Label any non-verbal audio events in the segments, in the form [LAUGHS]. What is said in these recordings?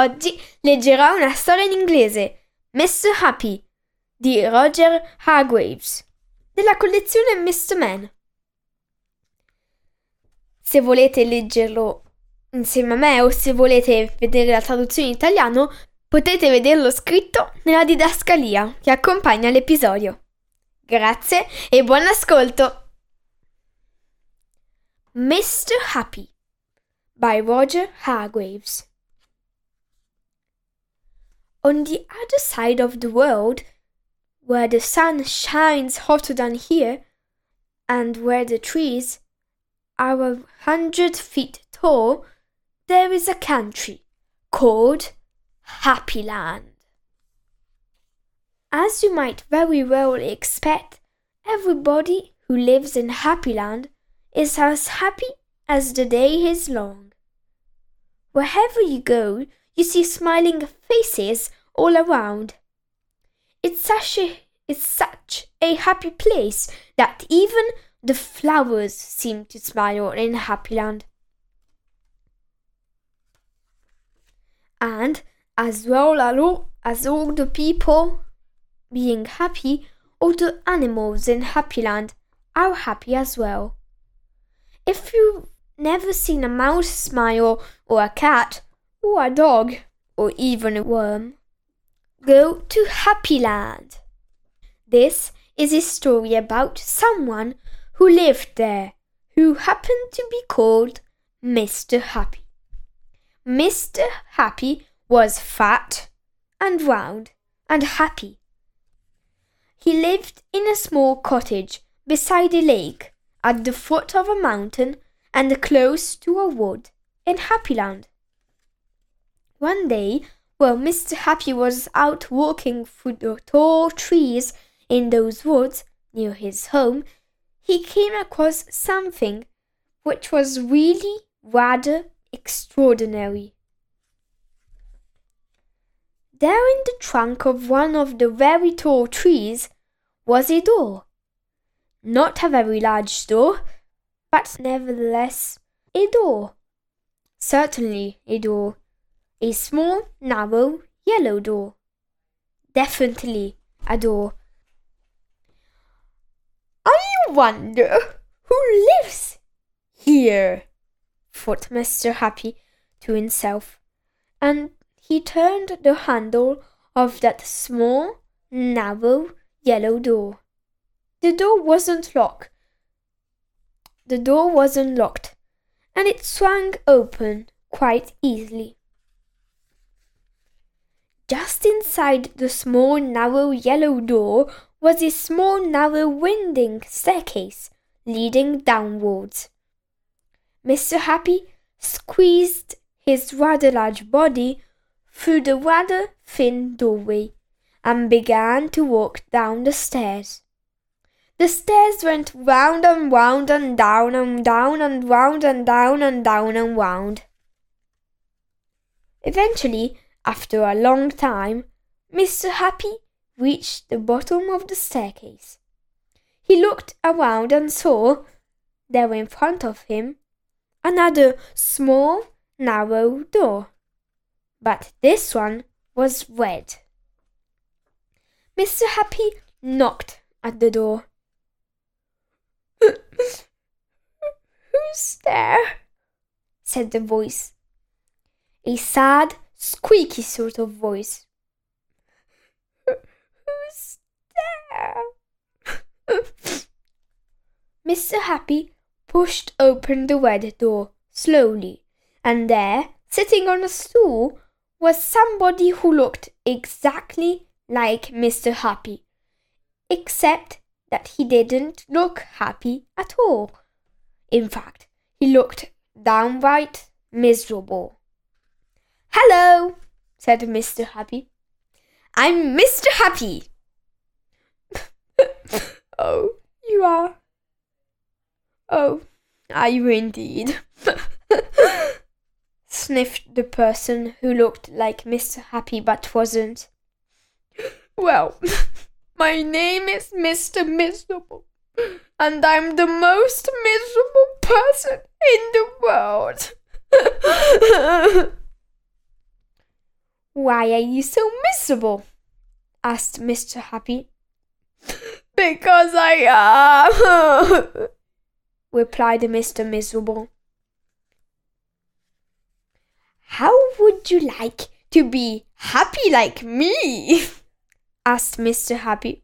Oggi leggerò una storia in inglese, Mr. Happy, di Roger Hargraves, della collezione Mr. Man. Se volete leggerlo insieme a me o se volete vedere la traduzione in italiano, potete vederlo scritto nella didascalia che accompagna l'episodio. Grazie e buon ascolto! Mr. Happy by Roger Hargraves. On the other side of the world, where the sun shines hotter than here, and where the trees are a hundred feet tall, there is a country called Happy Land. As you might very well expect, everybody who lives in Happy Land is as happy as the day is long. Wherever you go, you see smiling faces all around. It's such a, it's such a happy place that even the flowers seem to smile in Happyland. And as well as all the people being happy, all the animals in Happyland are happy as well. If you've never seen a mouse smile or a cat or a dog or even a worm, go to Happyland. This is a story about someone who lived there who happened to be called Mr. Happy. Mr. Happy was fat and round and happy. He lived in a small cottage beside a lake at the foot of a mountain and close to a wood in Happyland. One day, while Mr. Happy was out walking through the tall trees in those woods near his home, he came across something which was really rather extraordinary. There in the trunk of one of the very tall trees was a door. Not a very large door, but nevertheless a door. Certainly a door. A small, narrow, yellow door. Definitely a door. I wonder who lives here, thought Mr. Happy to himself, and he turned the handle of that small, narrow, yellow door. The door wasn't locked. The door was unlocked, and it swung open quite easily. Just inside the small, narrow yellow door was a small, narrow winding staircase leading downwards. Mr. Happy squeezed his rather large body through the rather thin doorway and began to walk down the stairs. The stairs went round and round and down and down and round and down and down and round. Eventually, after a long time, Mr. Happy reached the bottom of the staircase. He looked around and saw, there in front of him, another small, narrow door. But this one was red. Mr. Happy knocked at the door. [LAUGHS] Who's there? said the voice. A sad, squeaky sort of voice. Who's there? [LAUGHS] Mr. Happy pushed open the red door slowly, and there, sitting on a stool, was somebody who looked exactly like Mr. Happy, except that he didn't look happy at all. In fact, he looked downright miserable. Hello, said Mr. Happy. I'm Mr. Happy. [LAUGHS] oh, you are. Oh, are you indeed? [LAUGHS] sniffed the person who looked like Mr. Happy but wasn't. Well, [LAUGHS] my name is Mr. Miserable, and I'm the most miserable person in the world. Why are you so miserable? asked Mr. Happy. [LAUGHS] Because I am, [LAUGHS] replied Mr. Miserable. How would you like to be happy like me? [LAUGHS] asked Mr. Happy.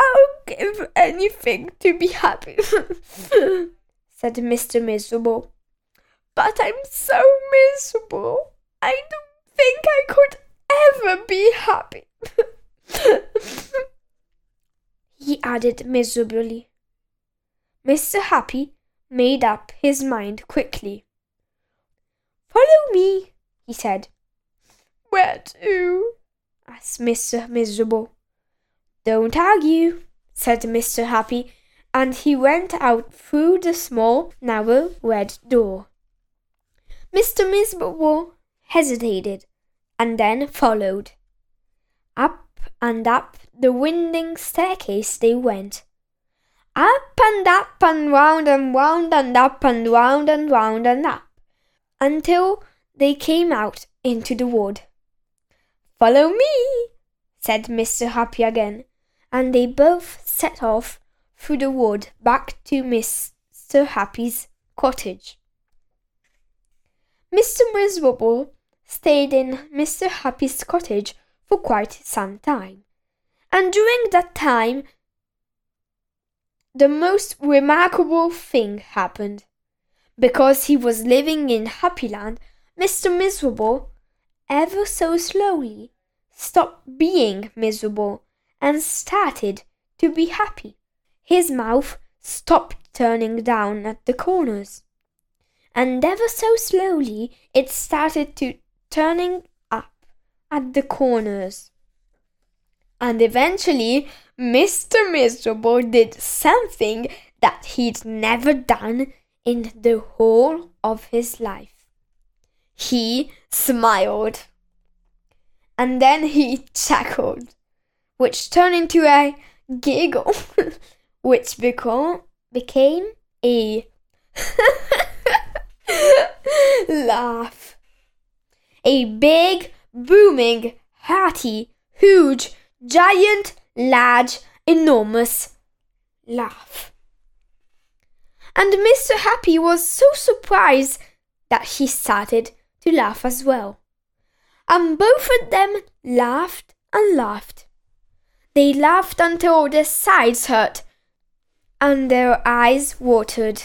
I'll give anything to be happy, said Mr. Miserable. But I'm so miserable. I don't think I could ever be happy. [LAUGHS] he added miserably. Mr. Happy made up his mind quickly. Follow me, he said. Where to? asked Mr. Miserable. Don't argue, said Mr. Happy, and he went out through the small, narrow red door. Mr. Miserable hesitated and then followed. Up and up the winding staircase they went. Up and up and round and round and up and round and round and up until they came out into the wood. Follow me, said Mr. Happy again, and they both set off through the wood back to Mr. Happy's cottage. Mr. Miserable stayed in Mr. Happy's cottage for quite some time, and during that time the most remarkable thing happened. Because he was living in Happyland, Mr. Miserable, ever so slowly, stopped being miserable and started to be happy. His mouth stopped turning down at the corners, and ever so slowly it started to turning up at the corners. And eventually, Mr. Miserable did something that he'd never done in the whole of his life. He smiled. And then he chuckled, which turned into a giggle, [LAUGHS] which become, became a [LAUGHS] laugh. A big, booming, hearty, huge, giant, large, enormous laugh and Mr. Happy was so surprised that he started to laugh as well. And both of them laughed and laughed. They laughed until their sides hurt and their eyes watered.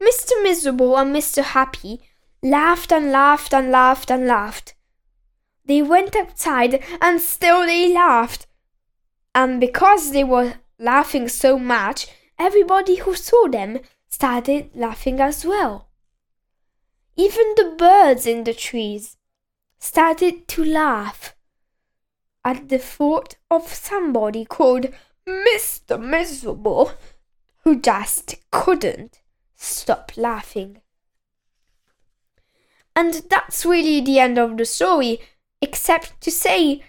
Mr. Miserable and Mr. Happy laughed and laughed and laughed and laughed. They went outside and still they laughed. And because they were laughing so much, everybody who saw them started laughing as well. Even the birds in the trees started to laugh at the thought of somebody called Mr. Miserable who just couldn't stop laughing. And that's really the end of the story, except to say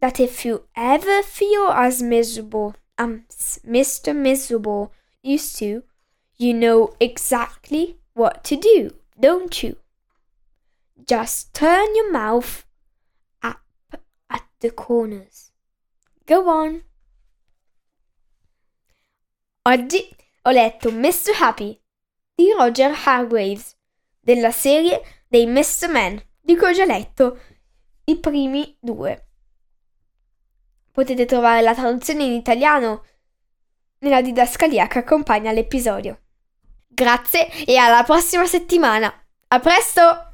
that if you ever feel as miserable um, as Mr. Miserable used to, you know exactly what to do, don't you? Just turn your mouth up at the corners. Go on. Oggi ho letto Mr. Happy di Roger Hargreaves della serie dei Mr. Man, di cui ho già letto i primi due. Potete trovare la traduzione in italiano nella didascalia che accompagna l'episodio. Grazie e alla prossima settimana. A presto!